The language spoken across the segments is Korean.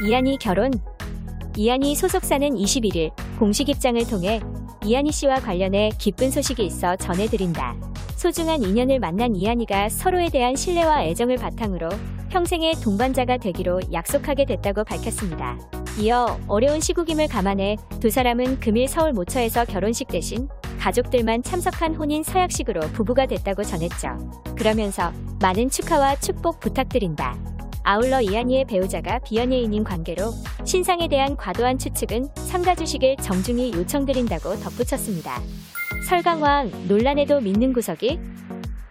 이한이 결혼 이한이 소속사는 21일 공식 입장을 통해 이한이 씨와 관련해 기쁜 소식이 있어 전해드린다. 소중한 인연을 만난 이한이가 서로에 대한 신뢰와 애정을 바탕으로 평생의 동반자가 되기로 약속하게 됐다고 밝혔습니다. 이어 어려운 시국임을 감안해 두 사람은 금일 서울 모처에서 결혼식 대신 가족들만 참석한 혼인 서약식으로 부부가 됐다고 전했죠. 그러면서 많은 축하와 축복 부탁드린다. 아울러 이한이의 배우자가 비연예인인 관계로 신상에 대한 과도한 추측은 삼가주식을 정중히 요청드린다고 덧붙였습니다. 설강화 논란에도 믿는 구석이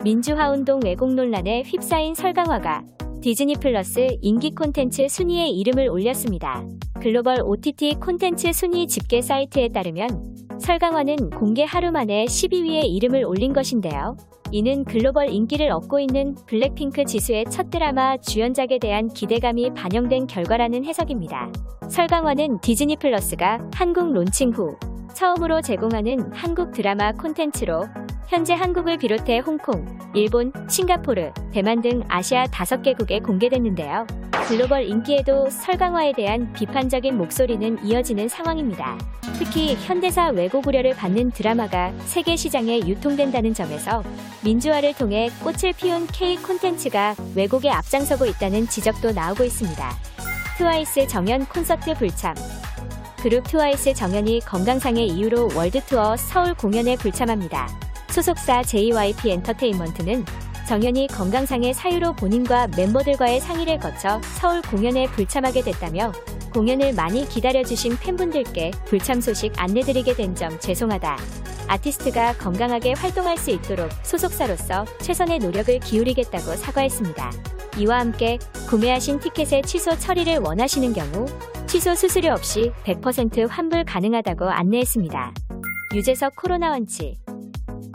민주화 운동 왜곡 논란에 휩싸인 설강화가 디즈니 플러스 인기 콘텐츠 순위에 이름을 올렸습니다. 글로벌 OTT 콘텐츠 순위 집계 사이트에 따르면 설강화는 공개 하루 만에 12위에 이름을 올린 것인데요. 이는 글로벌 인기를 얻고 있는 블랙핑크 지수의 첫 드라마 주연작에 대한 기대감이 반영된 결과라는 해석입니다. 설강화는 디즈니 플러스가 한국 론칭 후 처음으로 제공하는 한국 드라마 콘텐츠로 현재 한국을 비롯해 홍콩, 일본, 싱가포르, 대만 등 아시아 5개국에 공개됐는데요. 글로벌 인기에도 설강화에 대한 비판적인 목소리는 이어지는 상황입니다. 특히 현대사 왜곡 우려를 받는 드라마가 세계 시장에 유통된다는 점에서 민주화를 통해 꽃을 피운 K 콘텐츠가 왜곡에 앞장서고 있다는 지적도 나오고 있습니다. 트와이스 정연 콘서트 불참 그룹 트와이스 정연이 건강상의 이유로 월드투어 서울 공연에 불참합니다. 소속사 JYP 엔터테인먼트는 정연이 건강상의 사유로 본인과 멤버들과의 상의를 거쳐 서울 공연에 불참하게 됐다며 공연을 많이 기다려주신 팬분들께 불참 소식 안내드리게 된 점 죄송하다. 아티스트가 건강하게 활동할 수 있도록 소속사로서 최선의 노력을 기울이겠다고 사과했습니다. 이와 함께 구매하신 티켓의 취소 처리를 원하시는 경우 취소 수수료 없이 100% 환불 가능하다고 안내했습니다. 유재석 코로나 완치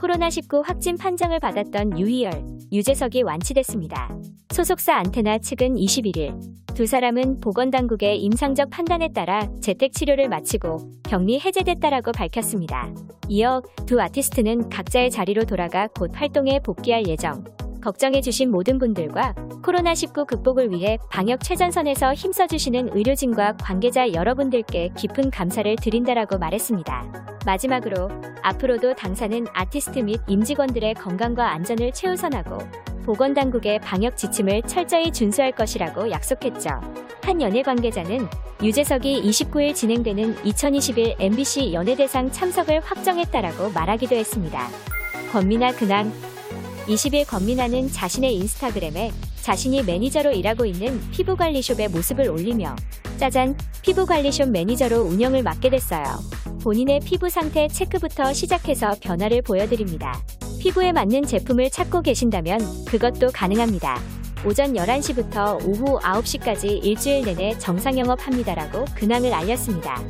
코로나19 확진 판정을 받았던 유희열, 유재석이 완치됐습니다. 소속사 안테나 측은 21일 두 사람은 보건당국의 임상적 판단에 따라 재택치료를 마치고 격리 해제됐다라고 밝혔습니다. 이어 두 아티스트는 각자의 자리로 돌아가 곧 활동에 복귀할 예정. 걱정해주신 모든 분들과 코로나19 극복을 위해 방역 최전선에서 힘써주시는 의료진과 관계자 여러분들께 깊은 감사를 드린다라고 말했습니다. 마지막으로 앞으로도 당사는 아티스트 및 임직원들의 건강과 안전을 최우선하고 보건당국의 방역 지침을 철저히 준수할 것이라고 약속했죠. 한 연예 관계자는 유재석이 29일 진행되는 2021 MBC 연예대상 참석을 확정했다라고 말하기도 했습니다. 권미나 근황 20일 권민아는 자신의 인스타그램에 자신이 매니저로 일하고 있는 피부관리숍의 모습을 올리며 짜잔 피부관리숍 매니저로 운영을 맡게 됐어요. 본인의 피부 상태 체크부터 시작해서 변화를 보여드립니다. 피부에 맞는 제품을 찾고 계신다면 그것도 가능합니다. 오전 11시부터 오후 9시까지 일주일 내내 정상 영업합니다라고 근황을 알렸습니다.